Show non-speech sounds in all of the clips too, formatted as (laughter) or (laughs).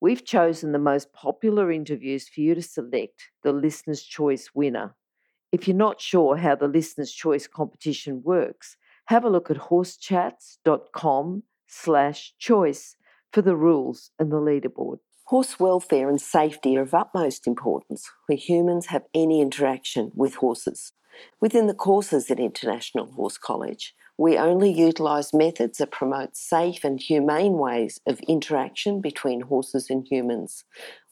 We've chosen the most popular interviews for you to select the Listener's Choice winner. If you're not sure how the Listener's Choice competition works, have a look at horsechats.com slash choice for the rules and the leaderboard. Horse welfare and safety are of utmost importance where humans have any interaction with horses. Within the courses at International Horse College, we only utilise methods that promote safe and humane ways of interaction between horses and humans.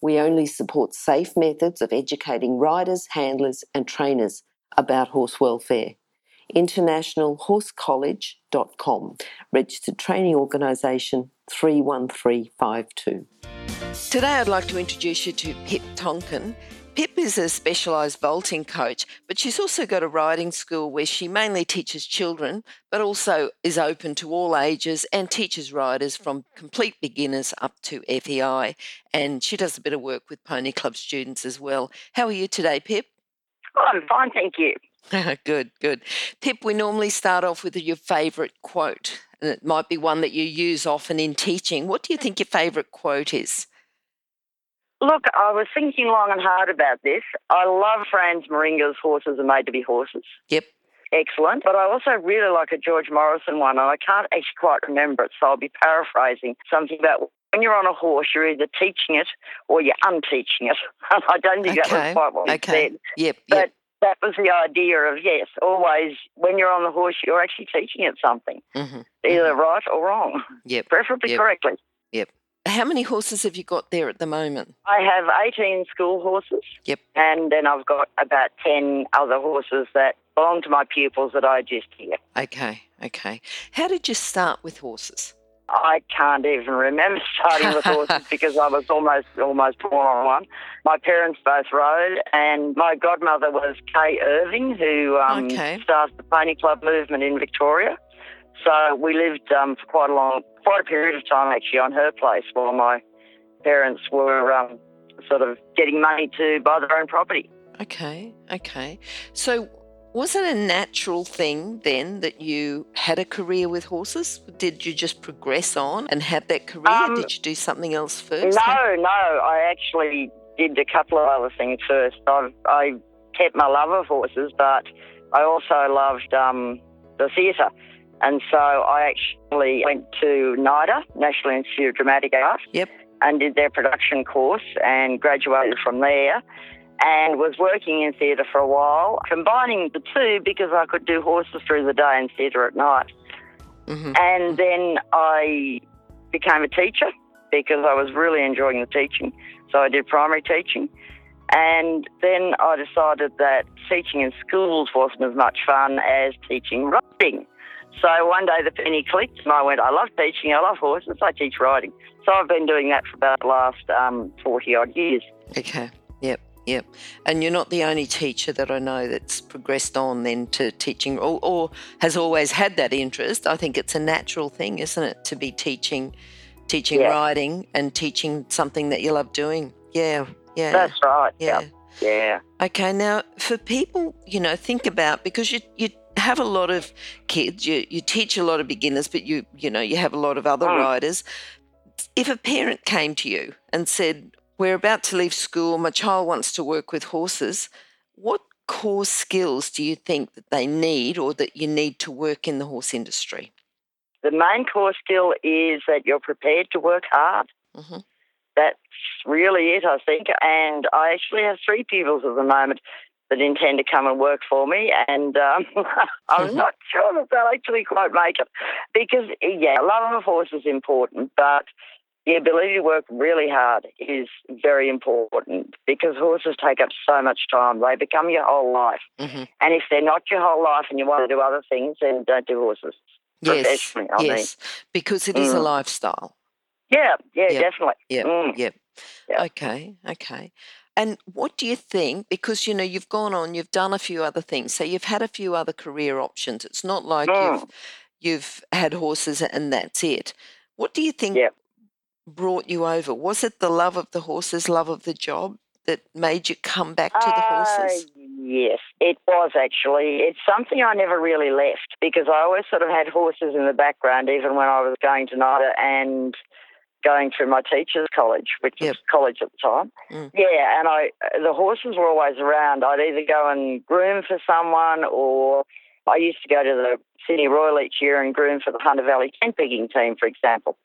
We only support safe methods of educating riders, handlers, and trainers about horse welfare internationalhorsecollege.com, registered training organisation 31352. Today I'd like to introduce you to Pip Tonkin. Pip is a specialised vaulting coach, but she's also got a riding school where she mainly teaches children, but also is open to all ages and teaches riders from complete beginners up to FEI. And she does a bit of work with Pony Club students as well. How are you today, Pip? Oh, I'm fine, thank you. (laughs) good, good. Pip, we normally start off with your favourite quote, and it might be one that you use often in teaching. What do you think your favourite quote is? Look, I was thinking long and hard about this. I love Franz Mairinger's Horses Are Made to Be Horses. Yep. Excellent. But I also really like a George Morrison one, and I can't actually quite remember it, so I'll be paraphrasing something about when you're on a horse, you're either teaching it or you're unteaching it. (laughs) I don't think okay. that was quite what okay. said. Yep. But yep that was the idea of yes, always when you're on the horse, you're actually teaching it something, mm-hmm. either mm-hmm. right or wrong. Yep. Preferably yep. correctly. Yep. How many horses have you got there at the moment? I have 18 school horses. Yep. And then I've got about 10 other horses that belong to my pupils that I just hear. Okay, okay. How did you start with horses? I can't even remember (laughs) starting with horses (laughs) because I was almost almost born on one. My parents both rode, and my godmother was Kay Irving, who um, okay. started the Pony Club movement in Victoria. So we lived um, for quite a long, quite a period of time actually on her place while my parents were um, sort of getting money to buy their own property. Okay, okay. So was it a natural thing then that you had a career with horses? Did you just progress on and have that career? Um, did you do something else first? No, no. I actually did a couple of other things first. I, I kept my love of horses, but I also loved um, the theatre. And so I actually went to NIDA, National Institute of Dramatic Art. Yep. And did their production course and graduated from there and was working in theatre for a while, combining the two because I could do horses through the day and theatre at night. Mm-hmm. And then I became a teacher because I was really enjoying the teaching. So I did primary teaching. And then I decided that teaching in schools wasn't as much fun as teaching riding. So one day the penny clicked and I went, I love teaching, I love horses, I teach riding. So I've been doing that for about the last um, 40 odd years. Okay, yep. Yep. And you're not the only teacher that I know that's progressed on then to teaching or, or, has always had that interest. I think it's a natural thing, isn't it, to be teaching teaching yeah. writing and teaching something that you love doing. Yeah. Yeah. That's right. Yeah. Yeah. Okay, now for people, you know, think about because you you have a lot of kids, you you teach a lot of beginners, but you you know, you have a lot of other mm. riders. If a parent came to you and said, we're about to leave school. My child wants to work with horses. What core skills do you think that they need or that you need to work in the horse industry? The main core skill is that you're prepared to work hard. Mm-hmm. That's really it, I think. And I actually have three pupils at the moment that intend to come and work for me, and um, (laughs) I'm (laughs) not sure that they'll actually quite make it because, yeah, love of horse is important, but the ability to work really hard is very important because horses take up so much time. They become your whole life. Mm-hmm. And if they're not your whole life and you want to do other things, then don't do horses. Yes, yes, mean. because it is mm. a lifestyle. Yeah, yeah, Yep. definitely. Yeah, Mm. Yep. Yep. Okay. Okay. And what do you think? Because you know you've gone on, you've done a few other things, so you've had a few other career options. It's not like you've Mm. you've had horses and that's it. What do you think Yep. brought you over? Was it the love of the horses, love of the job that made you come back to the horses? Uh, yes, it was actually. It's something I never really left because I always sort of had horses in the background, even when I was going to NIDA and going through my teachers' college, which Yep. was college at the time. Mm. Yeah, and I the horses were always around. I'd either go and groom for someone, or I used to go to the Sydney Royal each year and groom for the Hunter Valley tent pegging team, for example.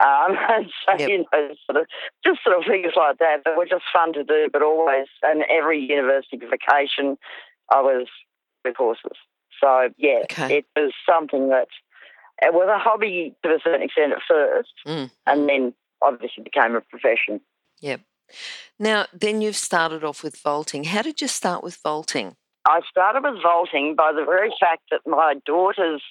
Um, (laughs) and so Yep. you know, sort of just sort of things like that that were just fun to do, but always and every university vacation, I was with horses. So yeah, Okay. it was something that it was a hobby to a certain extent at first, Mm. and then obviously became a profession. Yep. Now, then you've started off with vaulting. How did you start with vaulting? I started with vaulting by the very fact that my daughters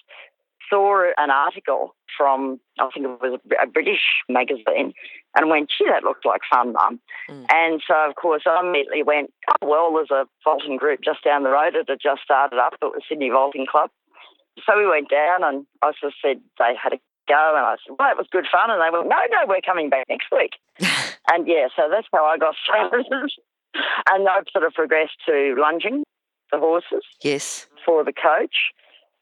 saw an article from, I think it was a British magazine, and went, gee, that looked like fun, Mum. Mm. And so, of course, I immediately went, oh, well, there's a vaulting group just down the road that had just started up. It was Sydney Vaulting Club. So we went down, and I just said they had a go, and I said, well, it was good fun. And they went, no, no, we're coming back next week. (laughs) And yeah, so that's how I got started. (laughs) and I've sort of progressed to lunging the horses yes. for the coach.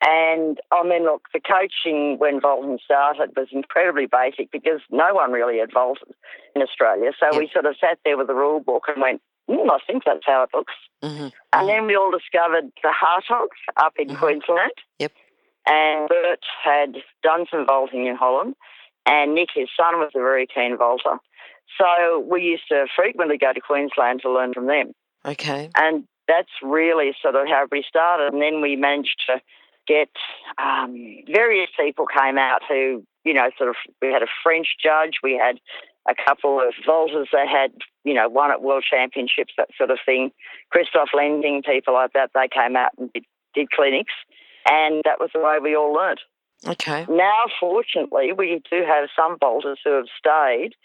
And I mean, look, the coaching when vaulting started was incredibly basic because no one really had vaulted in Australia. So we sort of sat there with the rule book and went, mm, I think that's how it looks. hmm And then we all discovered the Hartogs up in Mhm. Queensland. Yep. And Bert had done some vaulting in Holland, and Nick, his son, was a very keen vaulter. So we used to frequently go to Queensland to learn from them. Okay. And that's really sort of how we started. And then we managed to get um, various people came out who, you know, sort of, we had a French judge, we had a couple of vaulters that had, you know, won at world championships, that sort of thing. Christoph Lensing, people like that, they came out and did, did clinics. And that was the way we all learnt. Okay. Now, fortunately, we do have some vaulters who have stayed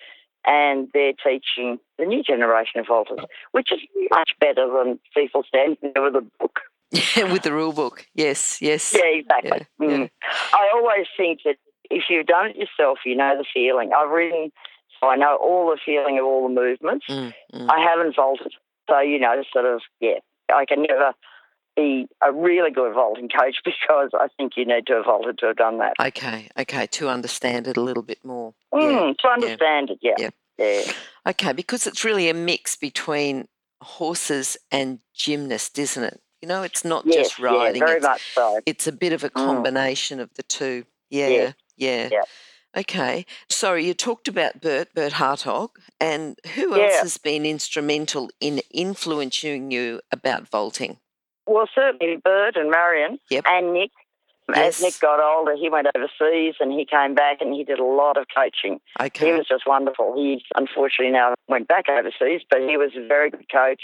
and they're teaching the new generation of vaulters, which is much better than people standing there with a book. Yeah, (laughs) (laughs) with the rule book. Yes. Yes. Yeah, exactly. Yeah, yeah. Mm. I always think that if you've done it yourself, you know the feeling. I've ridden, so I know all the feeling of all the movements. Mm, mm. I haven't vaulted. So, you know, sort of, yeah, I can never be a really good vaulting coach (laughs) because I think you need to have vaulted to have done that. Okay. Okay. To understand it a little bit more. Yeah. Mm, to understand it, yeah. Yeah. yeah. Okay, because it's really a mix between horses and gymnast, isn't it? You know, it's not Yes, just riding. yeah, very it's, much so. it's a bit of a Mm. combination of the two. Yeah, Yeah. yeah. Yeah. Okay. Sorry, you talked about Bert, Bert Hartog, and who else has been instrumental in influencing you about vaulting? Well, certainly Bert and Marion Yep. and Nick. Yes. As Nick got older, he went overseas and he came back and he did a lot of coaching. Okay. He was just wonderful. He unfortunately now went back overseas, but he was a very good coach.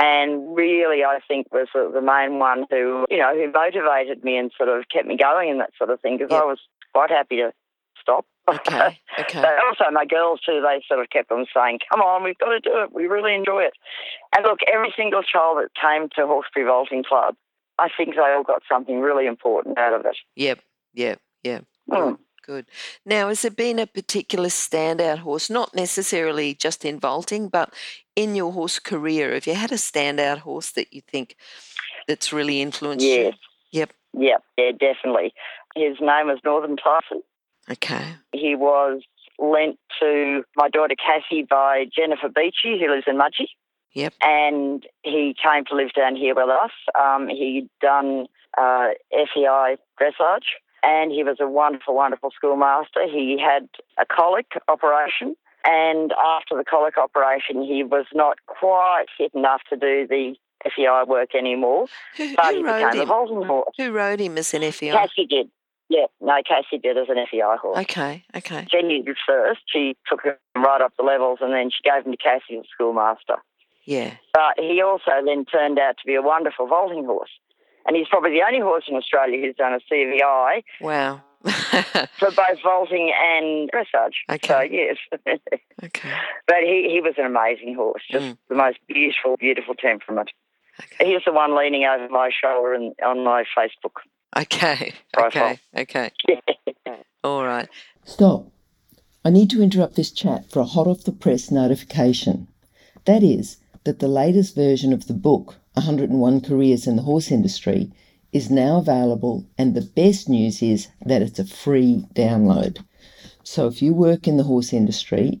And really, I think was the the main one who, you know, who motivated me and sort of kept me going and that sort of thing because Yep. I was quite happy to stop. Okay. (laughs) Okay. But also my girls too, they sort of kept on saying, come on, we've got to do it. We really enjoy it. And look, every single child that came to Hawkesbury Vaulting Club, I think they all got something really important out of it. Yep. Yep. Yep. Mm. Good. Now, has there been a particular standout horse, not necessarily just in vaulting, but in your horse career? Have you had a standout horse that you think that's really influenced you? Yes. Yep. Yep, yeah, definitely. His name was Northern Tyson. Okay. He was lent to my daughter Cassie by Jennifer Beachy, who lives in Mudgee. Yep. And he came to live down here with us. Um, he'd done uh, FEI dressage, and he was a wonderful, wonderful schoolmaster. He had a colic operation, and after the colic operation, he was not quite fit enough to do the FEI work anymore, Who, but who he rode became a him? horse. Who rode him as an FEI? Cassie did. Yeah, no, Cassie did as an FEI horse. Okay. Okay. Jenny did first. She took him right up the levels and then she gave him to Cassie as schoolmaster. Yeah. But he also then turned out to be a wonderful vaulting horse. And he's probably the only horse in Australia who's done a CVI Wow. (laughs) for both vaulting and dressage. Okay. So yes, (laughs) okay. but he he was an amazing horse, just Mm. the most beautiful, beautiful temperament. Okay. He's the one leaning over my shoulder and on my Facebook. Okay. Profile. Okay. Okay. (laughs) All right. Stop. I need to interrupt this chat for a hot off the press notification. That is, that the latest version of the book, 101 Careers in the Horse Industry, is now available, and the best news is that it's a free download. So if you work in the horse industry,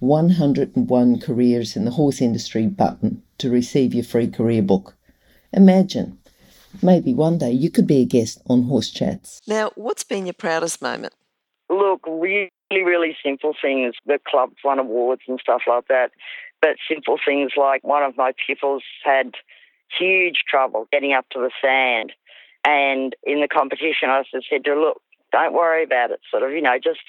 101 Careers in the Horse Industry button to receive your free career book. Imagine, maybe one day you could be a guest on Horse Chats. Now, what's been your proudest moment? Look, really, really simple things. The club's won awards and stuff like that. But simple things like one of my pupils had huge trouble getting up to the sand. And in the competition, I just said to her, look, don't worry about it. Sort of, you know, just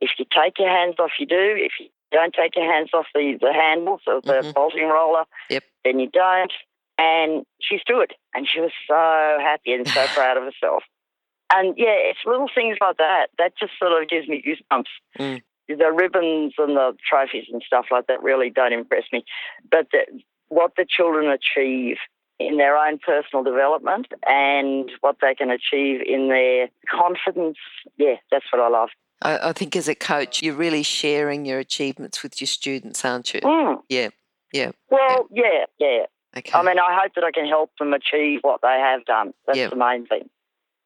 if you take your hands off, you do. If you don't take your hands off the, the handles of the Mhm. vaulting roller, Yep. then you don't. And she stood and she was so happy and so (laughs) proud of herself. And yeah, it's little things like that that just sort of gives me goosebumps. Mm. The ribbons and the trophies and stuff like that really don't impress me. But the, what the children achieve in their own personal development and what they can achieve in their confidence, yeah, that's what I love. I, I think as a coach, you're really sharing your achievements with your students, aren't you? Mm. Yeah. Yeah. Well, yeah, yeah. Okay. I mean, I hope that I can help them achieve what they have done. That's Yeah. the main thing.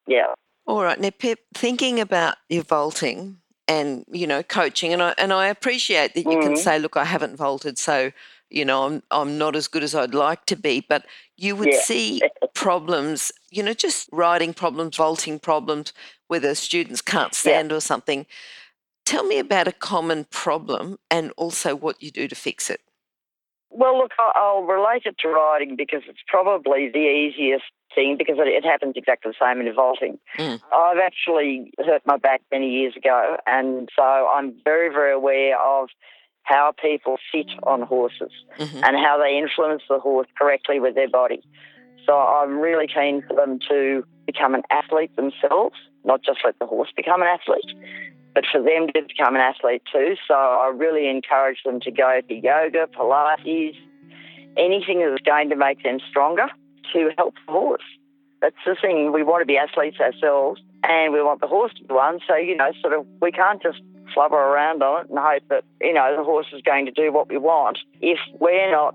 Yeah. All right. Now, Pip, thinking about your vaulting and, you know, coaching, and I, and I appreciate that you can Mhm. say, look, I haven't vaulted, so, you know, I'm, I'm not as good as I'd like to be. But you would Yeah. see (laughs) problems, you know, just riding problems, vaulting problems, whether students can't stand or something. Tell me about a common problem and also what you do to fix it. Well, look, I'll relate it to riding because it's probably the easiest thing because it, happens exactly the same in vaulting. Mm. I've actually hurt my back many years ago, and so I'm very, very aware of how people sit on horses Mhm. and how they influence the horse correctly with their body. So I'm really keen for them to become an athlete themselves, not just let the horse become an athlete, but for them to become an athlete too. So I really encourage them to go to yoga, Pilates, anything that's going to make them stronger to help the horse. That's the thing. We want to be athletes ourselves and we want the horse to be one. So, you know, sort of, we can't just flubber around on it and hope that, you know, the horse is going to do what we want if we're not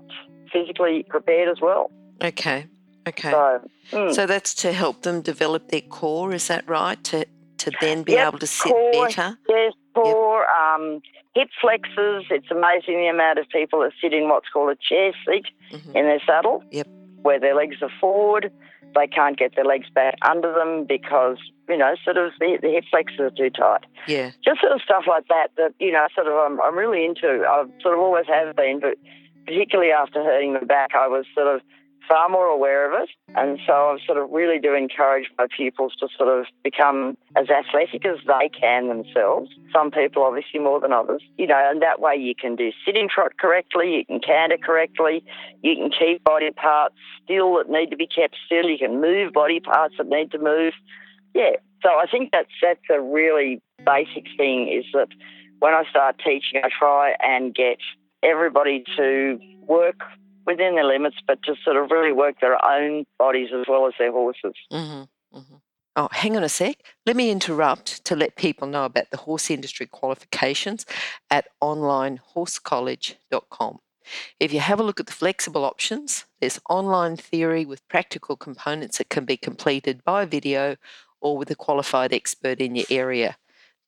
physically prepared as well. Okay. Okay. So, mm. So that's to help them develop their core, is that right? To to then be Yep, able to sit core, better. Yes, core, um, hip flexors. It's amazing the amount of people that sit in what's called a chair seat Mhm. in their saddle. Yep. Where their legs are forward. They can't get their legs back under them because, you know, sort of the, the hip flexors are too tight. Yeah. Just sort of stuff like that that, you know, sort of I'm, I'm really into. I sort of always have been, but particularly after hurting my back, I was sort of far more aware of it. And so I sort of really do encourage my pupils to sort of become as athletic as they can themselves. Some people obviously more than others, you know, and that way you can do sitting trot correctly, you can canter correctly, you can keep body parts still that need to be kept still, you can move body parts that need to move. Yeah. So I think that's that's a really basic thing is that when I start teaching I try and get everybody to work within their limits, but to sort of really work their own bodies as well as their horses. hmm hmm Oh, hang on a sec. Let me interrupt to let people know about the horse industry qualifications at onlinehorsecollege.com. If you have a look at the flexible options, there's online theory with practical components that can be completed by video or with a qualified expert in your area.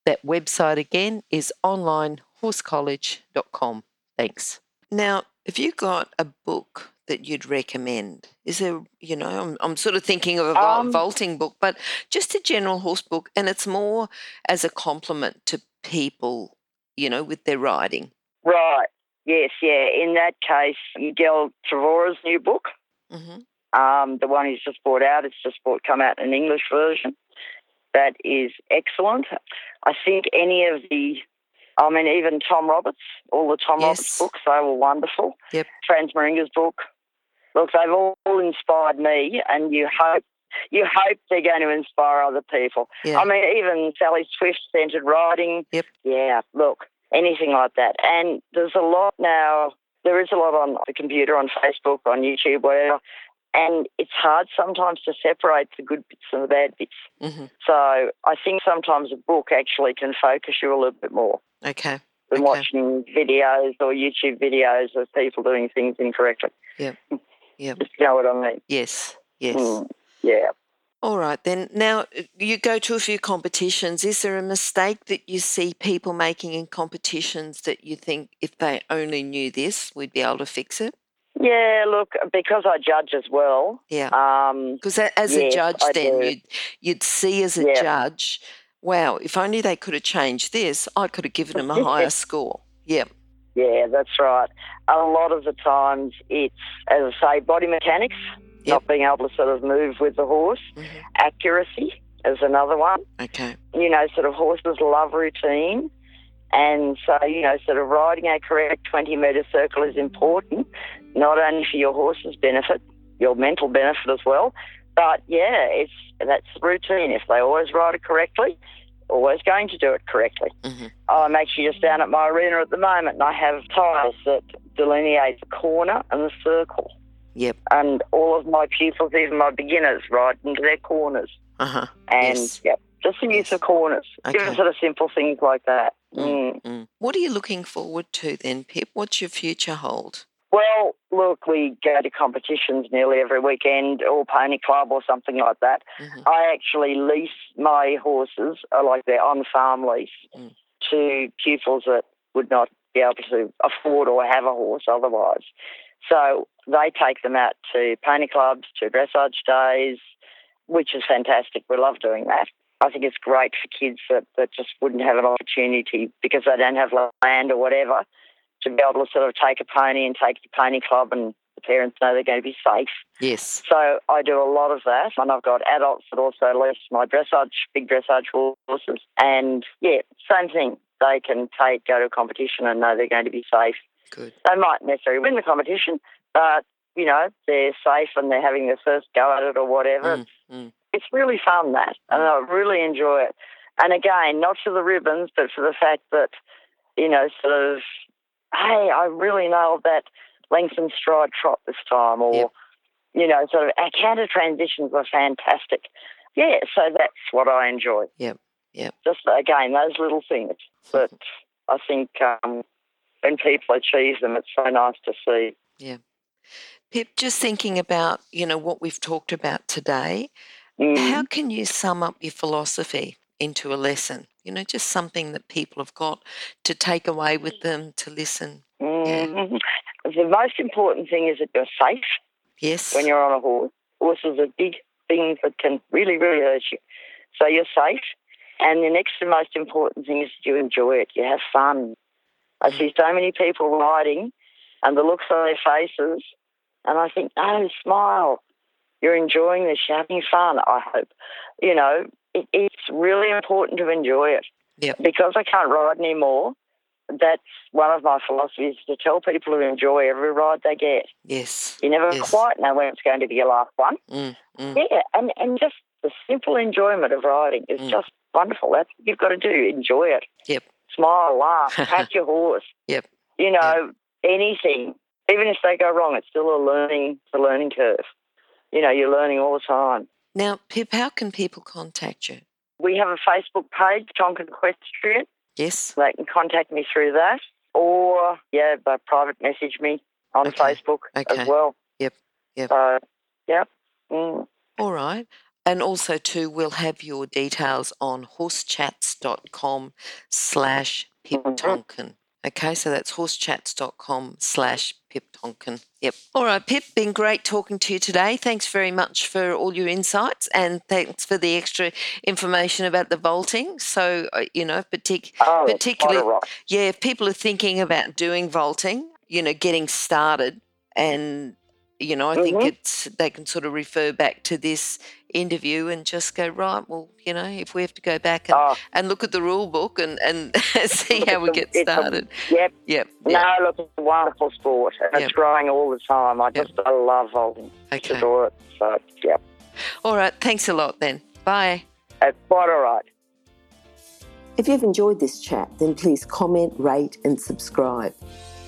That website again is onlinehorsecollege.com. Thanks. Now, Have you got a book that you'd recommend? Is there, you know, I'm, I'm sort of thinking of a Um, vaulting book, but just a general horse book, and it's more as a compliment to people, you know, with their riding. Right. Yes, yeah. In that case, Miguel Tavora's new book, hmm um, the one he's just brought out, it's just brought, come out in an English version. That is excellent. I think any of the, I mean, even Tom Roberts, all the Tom Roberts books, they were wonderful. Yep. Franz Mairinger's book. Look, they've all inspired me, and you hope you hope they're going to inspire other people. Yeah. I mean, even Sally Swift centered riding. Yep. Yeah, look, anything like that. And there's a lot now, there is a lot on the computer, on Facebook, on YouTube, whatever. And it's hard sometimes to separate the good bits and the bad bits. hmm So I think sometimes a book actually can focus you a little bit more Okay. than Okay. watching videos or YouTube videos of people doing things incorrectly. Yeah. (laughs) Yeah. Just you know what I mean. Yes. Yes. Mm, yeah. All right, then. Now, you go to a few competitions. Is there a mistake that you see people making in competitions that you think if they only knew this, we'd be able to fix it? Yeah, look, because I judge as well, Yeah. um, Because as a judge, then you'd, you'd see as a Yeah. judge, wow, if only they could have changed this, I could have given them a higher (laughs) score. Yeah. Yeah, that's right. A lot of the times it's, as I say, body mechanics, Yep. not being able to sort of move with the horse. Mhm. Accuracy is another one. Okay. You know, sort of horses love routine. And so, you know, sort of riding a correct 20 metre circle is important, not only for your horse's benefit, your mental benefit as well. But yeah, it's that's routine. If they always ride it correctly, always going to do it correctly. Mhm. I'm actually just down at my arena at the moment and I have tiles that delineate the corner and the circle. Yep. And all of my pupils, even my beginners, ride into their corners. Uh huh. And Yes. yep, just the use of corners. Okay. Even sort of simple things like that. Mm. Mm. What are you looking forward to then, Pip? What's your future hold? Well, look, we go to competitions nearly every weekend or pony club or something like that. Mhm. I actually lease my horses, uh, like they're on farm lease, Mm. to pupils that would not be able to afford or have a horse otherwise. So they take them out to pony clubs, to dressage days, which is fantastic. We love doing that. I think it's great for kids that, that just wouldn't have an opportunity because they don't have land or whatever to be able to sort of take a pony and take the pony club and the parents know they're going to be safe. Yes. So I do a lot of that, and I've got adults that also lease my dressage, big dressage horses, and yeah, same thing. They can take go to a competition and know they're going to be safe. Good. They might necessarily win the competition, but you know they're safe and they're having their first go at it or whatever. Mm, mm. It's really fun that, and I really enjoy it. And again, not for the ribbons, but for the fact that you know, sort of, hey, I really nailed that lengthened stride trot this time, or Yep. you know, sort of our canter transitions were fantastic. Yeah, so that's what I enjoy. Yep, yep. Just again, those little things that (laughs) I think um, when people achieve them, it's so nice to see. Yeah. Pip, just thinking about, you know, what we've talked about today, Mm. how can you sum up your philosophy into a lesson? You know, just something that people have got to take away with them to listen. Mhm. The most important thing is that you're safe Yes. when you're on a horse. Horses are big things that can really, really hurt you. So you're safe. And the next and most important thing is that you enjoy it. You have fun. I see so many people riding and the looks on their faces, and I think, oh, smile. You're enjoying this. You're having fun, I hope. You know, it, it's really important to enjoy it. Yep. Because I can't ride anymore, that's one of my philosophies to tell people to enjoy every ride they get. yes. You never Yes. quite know when it's going to be your last one. Mm, mm. Yeah, and, and just the simple enjoyment of riding is Mm. just wonderful. That's what you've got to do. Enjoy it. Yep. Smile, laugh, (laughs) pat your horse. Yep. You know, anything. Even if they go wrong, it's still a learning, a learning curve. You know, you're learning all the time. Now, Pip, how can people contact you? We have a Facebook page, Tonkin Equestrian. Yes. They can contact me through that, or yeah, by private message me on Okay. Facebook Okay. as well. Yep. Yep. So, yep. Mm. All right. And also, too, we'll have your details on horsechats.com slash Pip Mhm. Tonkin. Okay, so that's horsechats.com slash Pip Tonkin. Yep. All right, Pip, been great talking to you today. Thanks very much for all your insights and thanks for the extra information about the vaulting. So, uh, you know, partic- Oh, particularly, quite all right. yeah, if people are thinking about doing vaulting, you know, getting started and you know, I think Mhm. it's they can sort of refer back to this interview and just go, right, well, you know, if we have to go back and, Oh, and look at the rule book and, and (laughs) see how we get it's a- started. yep. Yep. No, yep. look, it's a wonderful sport, and Yep. it's growing all the time. I Yep. just I love vaulting. Okay. Adore it. So, yeah, All right. Thanks a lot then. Bye. it's quite all right. If you've enjoyed this chat, then please comment, rate, and subscribe.